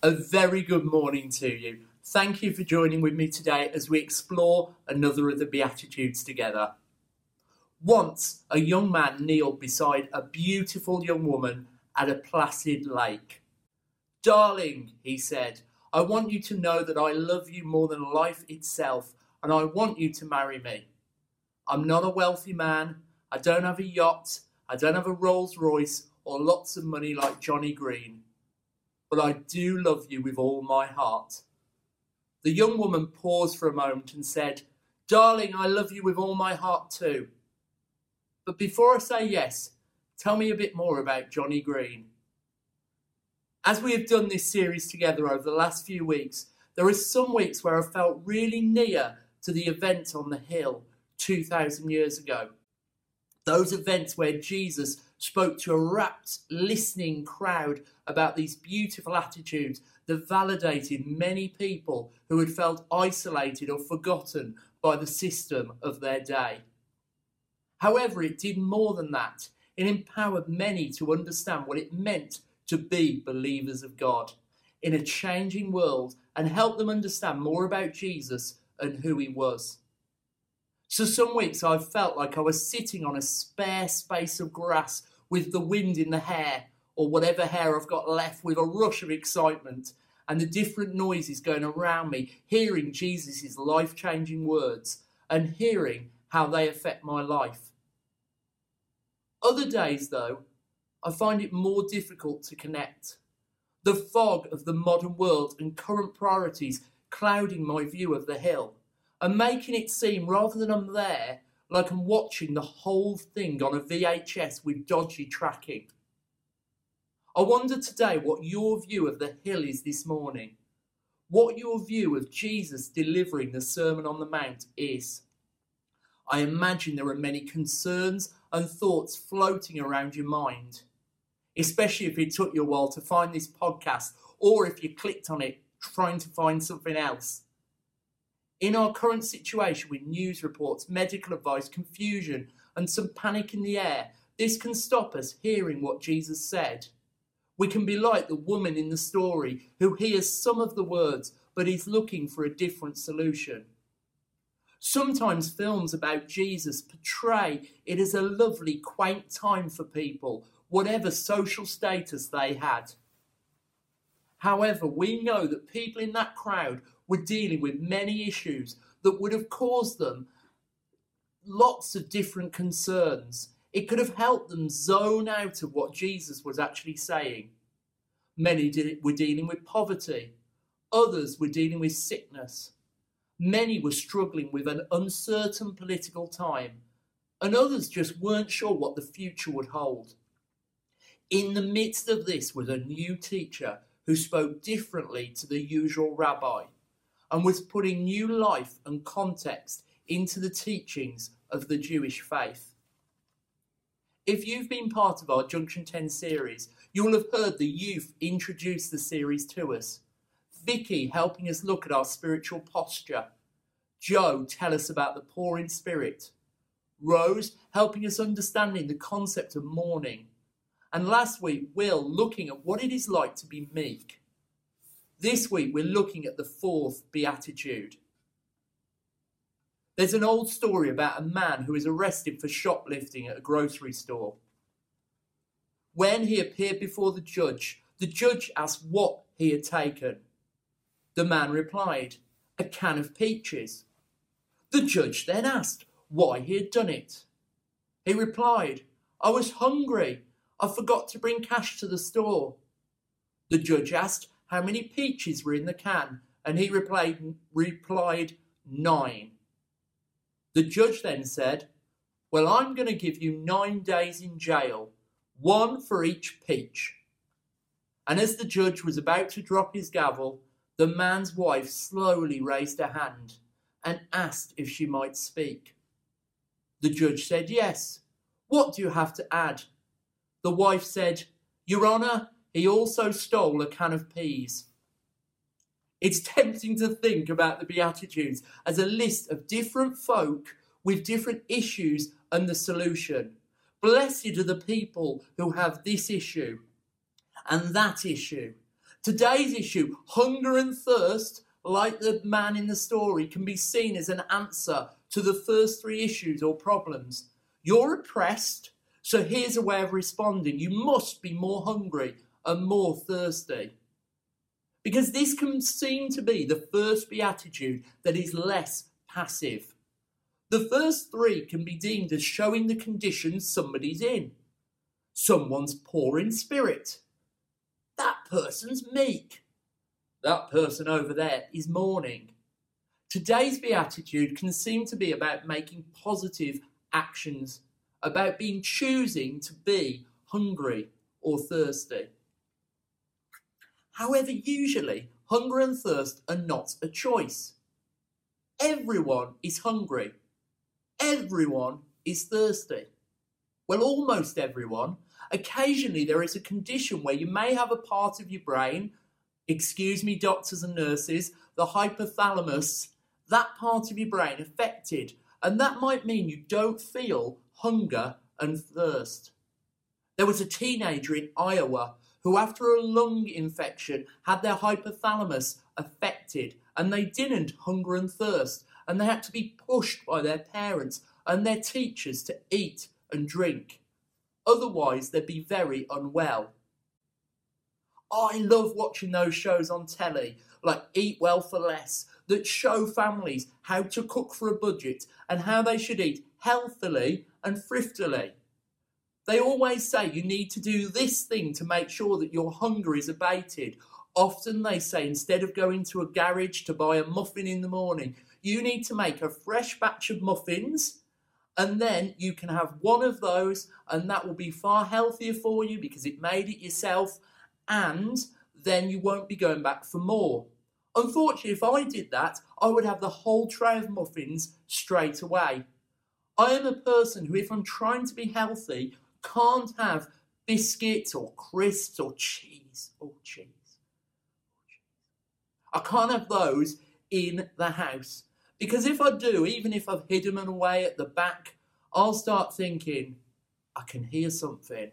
A very good morning to you. Thank you for joining with me today as we explore another of the Beatitudes together. Once, a young man kneeled beside a beautiful young woman at a placid lake. Darling, he said, I want you to know that I love you more than life itself, and I want you to marry me. I'm not a wealthy man. I don't have a yacht. I don't have a Rolls Royce or lots of money like Johnny Green. But I do love you with all my heart. The young woman paused for a moment and said, Darling, I love you with all my heart too. But before I say yes, tell me a bit more about Johnny Green. As we have done this series together over the last few weeks, there are some weeks where I felt really near to the event on the hill 2,000 years ago. Those events where Jesus spoke to a rapt, listening crowd about these beautiful attitudes that validated many people who had felt isolated or forgotten by the system of their day. However, it did more than that. It empowered many to understand what it meant to be believers of God in a changing world and help them understand more about Jesus and who he was. So, some weeks I felt like I was sitting on a spare space of grass with the wind in the hair, or whatever hair I've got left, with a rush of excitement and the different noises going around me, hearing Jesus' life changing words and hearing how they affect my life. Other days, though, I find it more difficult to connect. The fog of the modern world and current priorities clouding my view of the hill and making it seem, rather than I'm there, like I'm watching the whole thing on a VHS with dodgy tracking. I wonder today what your view of the hill is this morning. What your view of Jesus delivering the Sermon on the Mount is. I imagine there are many concerns and thoughts floating around your mind, especially if it took you a while to find this podcast or if you clicked on it trying to find something else. In our current situation with news reports, medical advice, confusion, and some panic in the air, this can stop us hearing what Jesus said. We can be like the woman in the story who hears some of the words but is looking for a different solution. Sometimes films about Jesus portray it as a lovely, quaint time for people, whatever social status they had. However, we know that people in that crowd were dealing with many issues that would have caused them lots of different concerns. It could have helped them zone out of what Jesus was actually saying. Many did, were dealing with poverty, others were dealing with sickness. Many were struggling with an uncertain political time, and others just weren't sure what the future would hold. In the midst of this was a new teacher who spoke differently to the usual rabbi and was putting new life and context into the teachings of the Jewish faith. If you've been part of our Junction 10 series, you'll have heard the youth introduce the series to us. Vicky helping us look at our spiritual posture. Joe tell us about the poor in spirit. Rose helping us understanding the concept of mourning. And last week, Will looking at what it is like to be meek. This week, we're looking at the fourth beatitude. There's an old story about a man who is arrested for shoplifting at a grocery store. When he appeared before the judge, the judge asked what he had taken. The man replied, A can of peaches. The judge then asked why he had done it. He replied, I was hungry. I forgot to bring cash to the store. The judge asked how many peaches were in the can, and he replied, replied nine. The judge then said, Well, I'm going to give you nine days in jail, one for each peach. And as the judge was about to drop his gavel, the man's wife slowly raised her hand and asked if she might speak. The judge said, Yes. What do you have to add? The wife said, Your Honour, he also stole a can of peas. It's tempting to think about the Beatitudes as a list of different folk with different issues and the solution. Blessed are the people who have this issue and that issue. Today's issue, hunger and thirst, like the man in the story, can be seen as an answer to the first three issues or problems. You're oppressed, so here's a way of responding. You must be more hungry and more thirsty. Because this can seem to be the first beatitude that is less passive. The first three can be deemed as showing the condition somebody's in. Someone's poor in spirit. That person's meek. That person over there is mourning. Today's beatitude can seem to be about making positive actions, about being choosing to be hungry or thirsty. However, usually, hunger and thirst are not a choice. Everyone is hungry. Everyone is thirsty. Well, almost everyone. Occasionally, there is a condition where you may have a part of your brain, excuse me, doctors and nurses, the hypothalamus, that part of your brain affected. And that might mean you don't feel hunger and thirst. There was a teenager in Iowa who, after a lung infection, had their hypothalamus affected and they didn't hunger and thirst and they had to be pushed by their parents and their teachers to eat and drink. Otherwise, they'd be very unwell. I love watching those shows on telly, like Eat Well for Less, that show families how to cook for a budget and how they should eat healthily and thriftily. They always say you need to do this thing to make sure that your hunger is abated. Often they say instead of going to a garage to buy a muffin in the morning, you need to make a fresh batch of muffins and then you can have one of those and that will be far healthier for you because it made it yourself and then you won't be going back for more. Unfortunately, if I did that, I would have the whole tray of muffins straight away. I am a person who, if I'm trying to be healthy, can't have biscuits or crisps or cheese. Oh, cheese. I can't have those in the house. Because if I do, even if I've hidden them away at the back, I'll start thinking, I can hear something.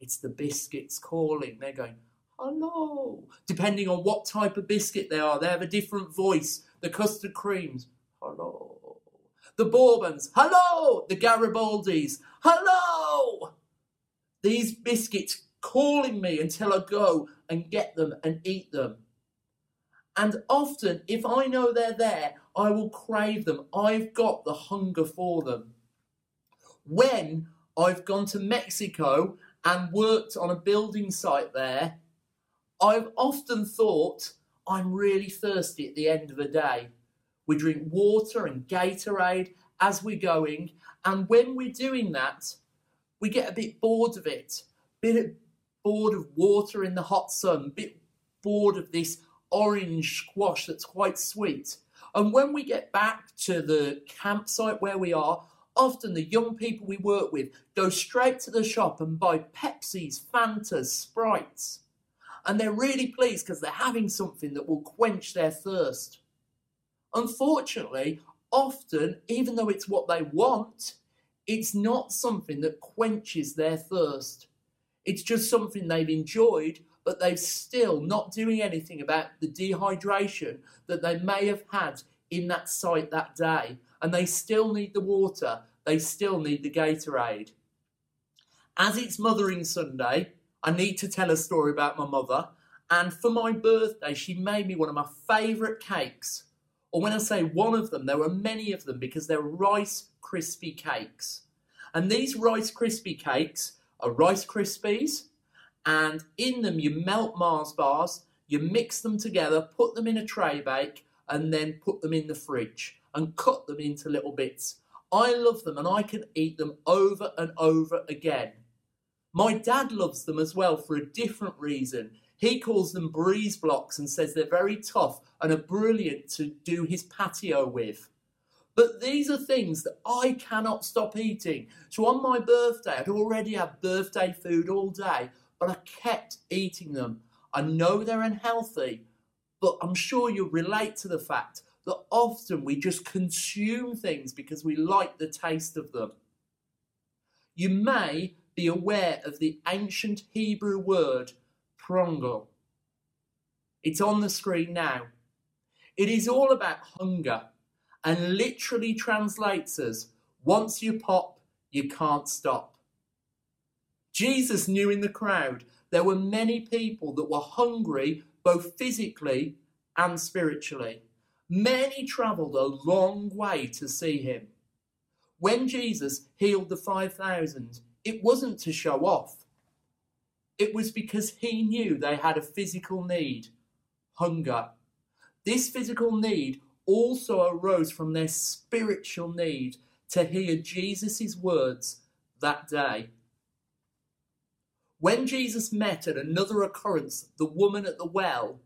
It's the biscuits calling. They're going, hello. Depending on what type of biscuit they are, they have a different voice. The custard creams, hello. The bourbons, hello. The Garibaldis, hello. These biscuits calling me until I go and get them and eat them. And often, if I know they're there, I will crave them. I've got the hunger for them. When I've gone to Mexico and worked on a building site there, I've often thought I'm really thirsty at the end of the day. We drink water and Gatorade as we're going, and when we're doing that, we get a bit bored of it, a bit bored of water in the hot sun, a bit bored of this orange squash that's quite sweet. And when we get back to the campsite where we are, often the young people we work with go straight to the shop and buy Pepsis, Fantas, Sprites. And they're really pleased because they're having something that will quench their thirst. Unfortunately, often, even though it's what they want, it's not something that quenches their thirst. It's just something they've enjoyed, but they're still not doing anything about the dehydration that they may have had in that site that day. And they still need the water, they still need the Gatorade. As it's Mothering Sunday, I need to tell a story about my mother. And for my birthday, she made me one of my favourite cakes. Or when I say one of them, there were many of them because they're Rice Krispie cakes. And these Rice Krispie cakes are Rice Krispies, and in them you melt Mars bars, you mix them together, put them in a tray bake, and then put them in the fridge and cut them into little bits. I love them and I can eat them over and over again. My dad loves them as well for a different reason. He calls them breeze blocks and says they're very tough and are brilliant to do his patio with. But these are things that I cannot stop eating. So on my birthday, I'd already had birthday food all day but I kept eating them. I know they're unhealthy, but I'm sure you'll relate to the fact that often we just consume things because we like the taste of them. You may be aware of the ancient Hebrew word prongle. It's on the screen now. It is all about hunger and literally translates as once you pop, you can't stop. Jesus knew in the crowd there were many people that were hungry both physically and spiritually. Many travelled a long way to see him. When Jesus healed the 5,000, it wasn't to show off. It was because he knew they had a physical need hunger. This physical need also arose from their spiritual need to hear Jesus' words that day. When Jesus met at another occurrence the woman at the well,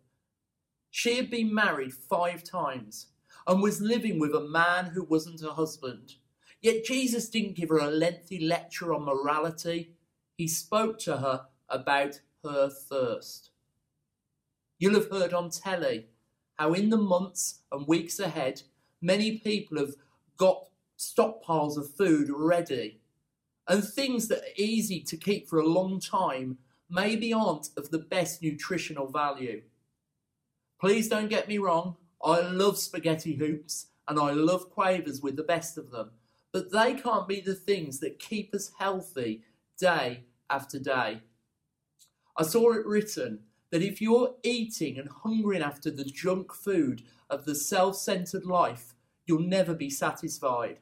she had been married five times and was living with a man who wasn't her husband. Yet Jesus didn't give her a lengthy lecture on morality. He spoke to her about her thirst. You'll have heard on telly how, in the months and weeks ahead, many people have got stockpiles of food ready, and things that are easy to keep for a long time maybe aren't of the best nutritional value. Please don't get me wrong, I love spaghetti hoops and I love quavers with the best of them, but they can't be the things that keep us healthy day after day. I saw it written that if you're eating and hungering after the junk food of the self centered life, you'll never be satisfied.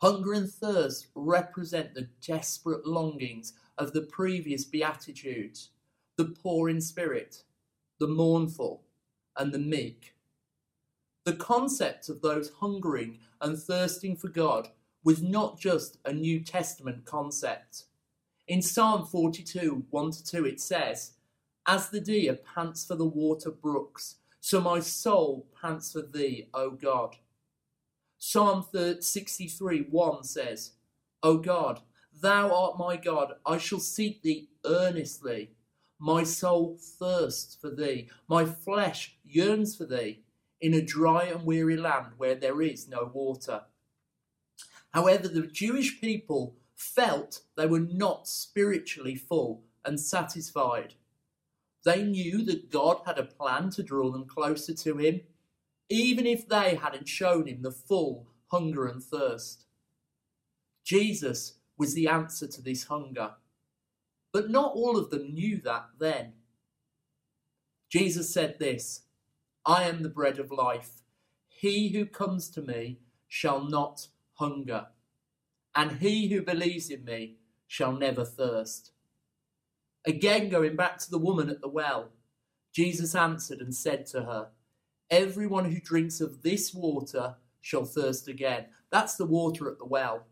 Hunger and thirst represent the desperate longings of the previous Beatitudes the poor in spirit, the mournful, and the meek. The concept of those hungering and thirsting for God was not just a New Testament concept. In Psalm 42, 1 to 2, it says, As the deer pants for the water brooks, so my soul pants for thee, O God. Psalm 63, 1 says, O God, thou art my God, I shall seek thee earnestly. My soul thirsts for thee, my flesh yearns for thee, in a dry and weary land where there is no water. However, the Jewish people felt they were not spiritually full and satisfied. They knew that God had a plan to draw them closer to Him, even if they hadn't shown Him the full hunger and thirst. Jesus was the answer to this hunger, but not all of them knew that then. Jesus said this I am the bread of life. He who comes to me shall not hunger and he who believes in me shall never thirst. Again, going back to the woman at the well, Jesus answered and said to her, Everyone who drinks of this water shall thirst again. That's the water at the well.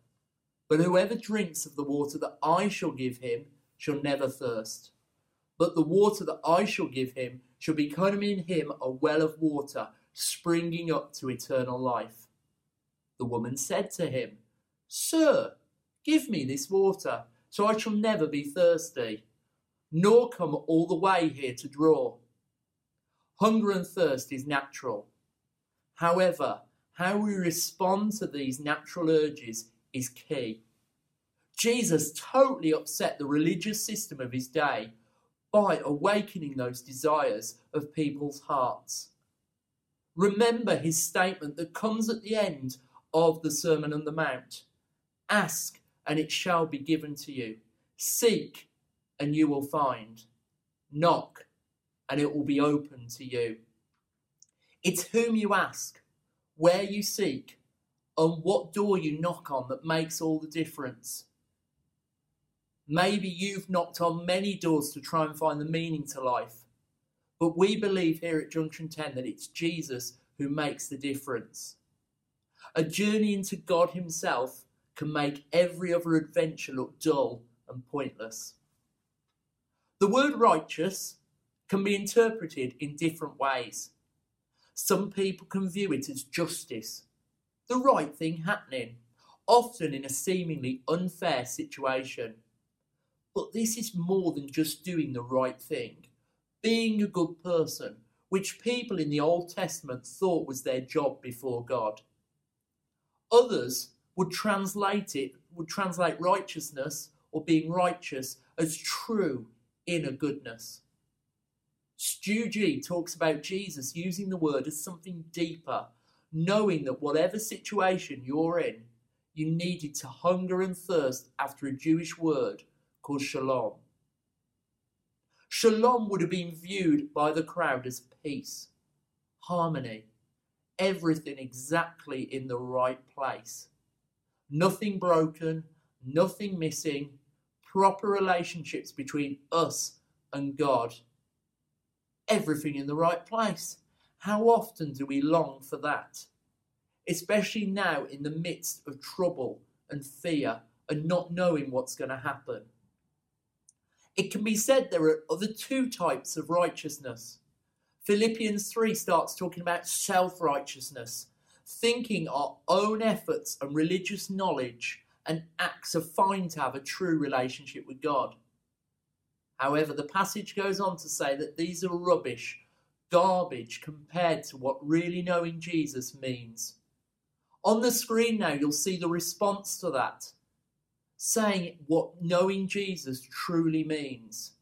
But whoever drinks of the water that I shall give him shall never thirst. But the water that I shall give him shall become in him a well of water springing up to eternal life. The woman said to him, Sir, give me this water, so I shall never be thirsty, nor come all the way here to draw. Hunger and thirst is natural. However, how we respond to these natural urges is key. Jesus totally upset the religious system of his day by awakening those desires of people's hearts. Remember his statement that comes at the end of the Sermon on the Mount Ask, and it shall be given to you. Seek, and you will find. Knock, and it will be open to you. It's whom you ask, where you seek, and what door you knock on that makes all the difference. Maybe you've knocked on many doors to try and find the meaning to life, but we believe here at Junction 10 that it's Jesus who makes the difference. A journey into God Himself can make every other adventure look dull and pointless. The word righteous can be interpreted in different ways. Some people can view it as justice, the right thing happening, often in a seemingly unfair situation. But this is more than just doing the right thing, being a good person, which people in the Old Testament thought was their job before God. Others would translate it, would translate righteousness or being righteous as true inner goodness. Stu G talks about Jesus using the word as something deeper, knowing that whatever situation you're in, you needed to hunger and thirst after a Jewish word called shalom. Shalom would have been viewed by the crowd as peace, harmony, everything exactly in the right place. Nothing broken, nothing missing, proper relationships between us and God. Everything in the right place. How often do we long for that? Especially now in the midst of trouble and fear and not knowing what's going to happen. It can be said there are other two types of righteousness. Philippians 3 starts talking about self righteousness, thinking our own efforts and religious knowledge and acts are fine to have a true relationship with God. However, the passage goes on to say that these are rubbish, garbage compared to what really knowing Jesus means. On the screen now, you'll see the response to that saying what knowing Jesus truly means.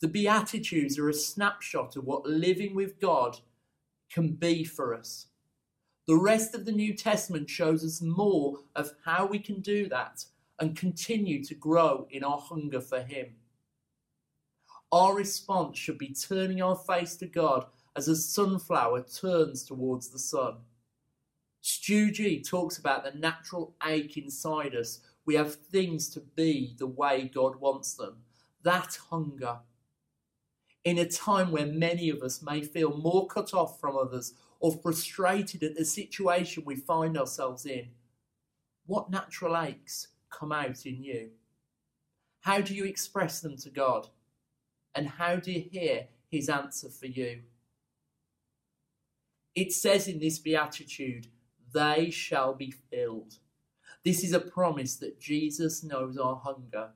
The Beatitudes are a snapshot of what living with God can be for us. The rest of the New Testament shows us more of how we can do that and continue to grow in our hunger for Him. Our response should be turning our face to God as a sunflower turns towards the sun. Stu G talks about the natural ache inside us. We have things to be the way God wants them. That hunger. In a time where many of us may feel more cut off from others or frustrated at the situation we find ourselves in, what natural aches come out in you? How do you express them to God? And how do you hear His answer for you? It says in this beatitude they shall be filled. This is a promise that Jesus knows our hunger,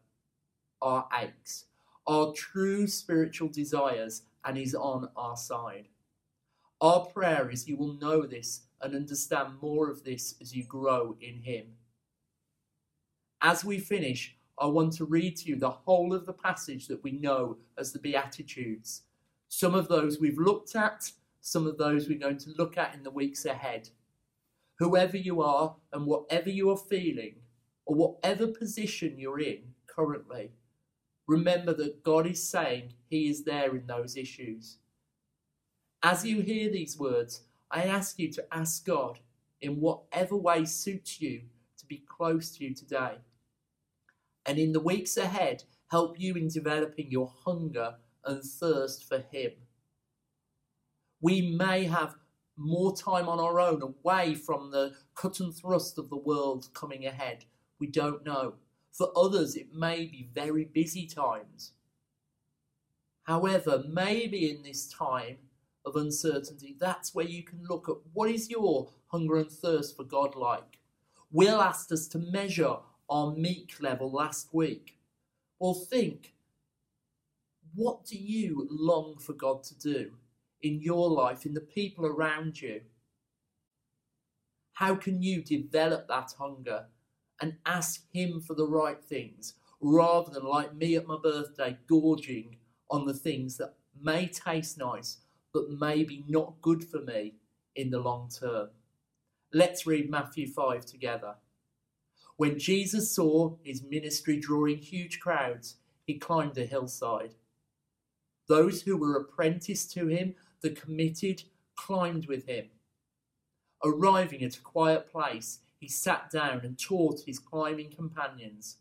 our aches, our true spiritual desires, and is on our side. Our prayer is you will know this and understand more of this as you grow in Him. As we finish, I want to read to you the whole of the passage that we know as the Beatitudes. Some of those we've looked at, some of those we're going to look at in the weeks ahead whoever you are and whatever you are feeling, or whatever position you're in currently, remember that God is saying He is there in those issues. As you hear these words, I ask you to ask God in whatever way suits you to be close to you today. And in the weeks ahead, help you in developing your hunger and thirst for Him. We may have more time on our own, away from the cut and thrust of the world coming ahead. We don't know. For others, it may be very busy times. However, maybe in this time of uncertainty, that's where you can look at what is your hunger and thirst for God like. Will asked us to measure our meek level last week. Well, think what do you long for God to do? In your life, in the people around you? How can you develop that hunger and ask Him for the right things rather than, like me at my birthday, gorging on the things that may taste nice but maybe not good for me in the long term? Let's read Matthew 5 together. When Jesus saw his ministry drawing huge crowds, he climbed a hillside. Those who were apprenticed to him the committed climbed with him. Arriving at a quiet place, he sat down and taught his climbing companions.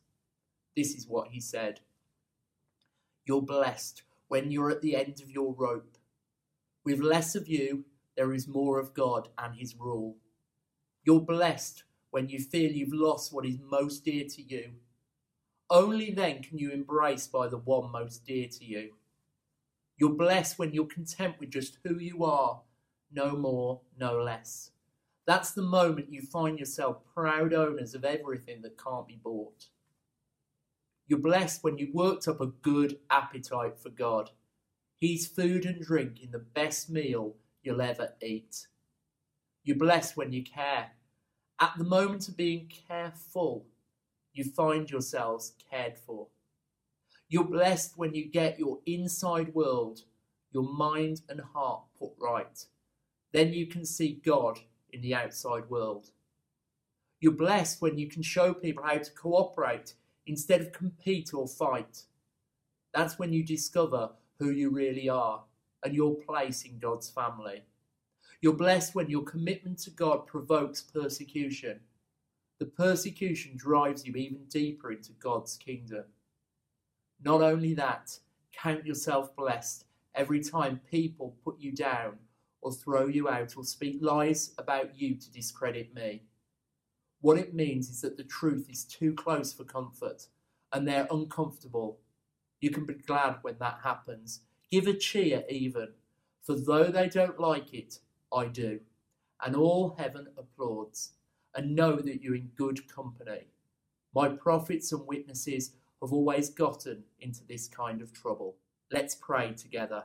This is what he said You're blessed when you're at the end of your rope. With less of you, there is more of God and his rule. You're blessed when you feel you've lost what is most dear to you. Only then can you embrace by the one most dear to you. You're blessed when you're content with just who you are, no more, no less. That's the moment you find yourself proud owners of everything that can't be bought. You're blessed when you've worked up a good appetite for God. He's food and drink in the best meal you'll ever eat. You're blessed when you care. At the moment of being careful, you find yourselves cared for. You're blessed when you get your inside world, your mind and heart put right. Then you can see God in the outside world. You're blessed when you can show people how to cooperate instead of compete or fight. That's when you discover who you really are and your place in God's family. You're blessed when your commitment to God provokes persecution. The persecution drives you even deeper into God's kingdom. Not only that, count yourself blessed every time people put you down or throw you out or speak lies about you to discredit me. What it means is that the truth is too close for comfort and they're uncomfortable. You can be glad when that happens. Give a cheer even, for though they don't like it, I do. And all heaven applauds, and know that you're in good company. My prophets and witnesses have always gotten into this kind of trouble. Let's pray together.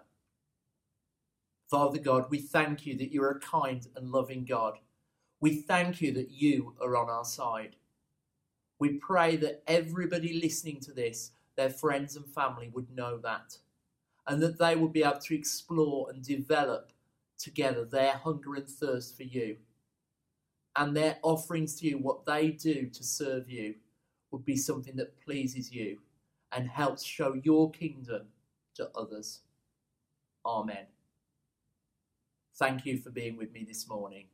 Father God, we thank you that you're a kind and loving God. We thank you that you are on our side. We pray that everybody listening to this, their friends and family, would know that, and that they would be able to explore and develop together their hunger and thirst for you, and their offerings to you, what they do to serve you, would be something that pleases you and helps show your kingdom to others. Amen. Thank you for being with me this morning.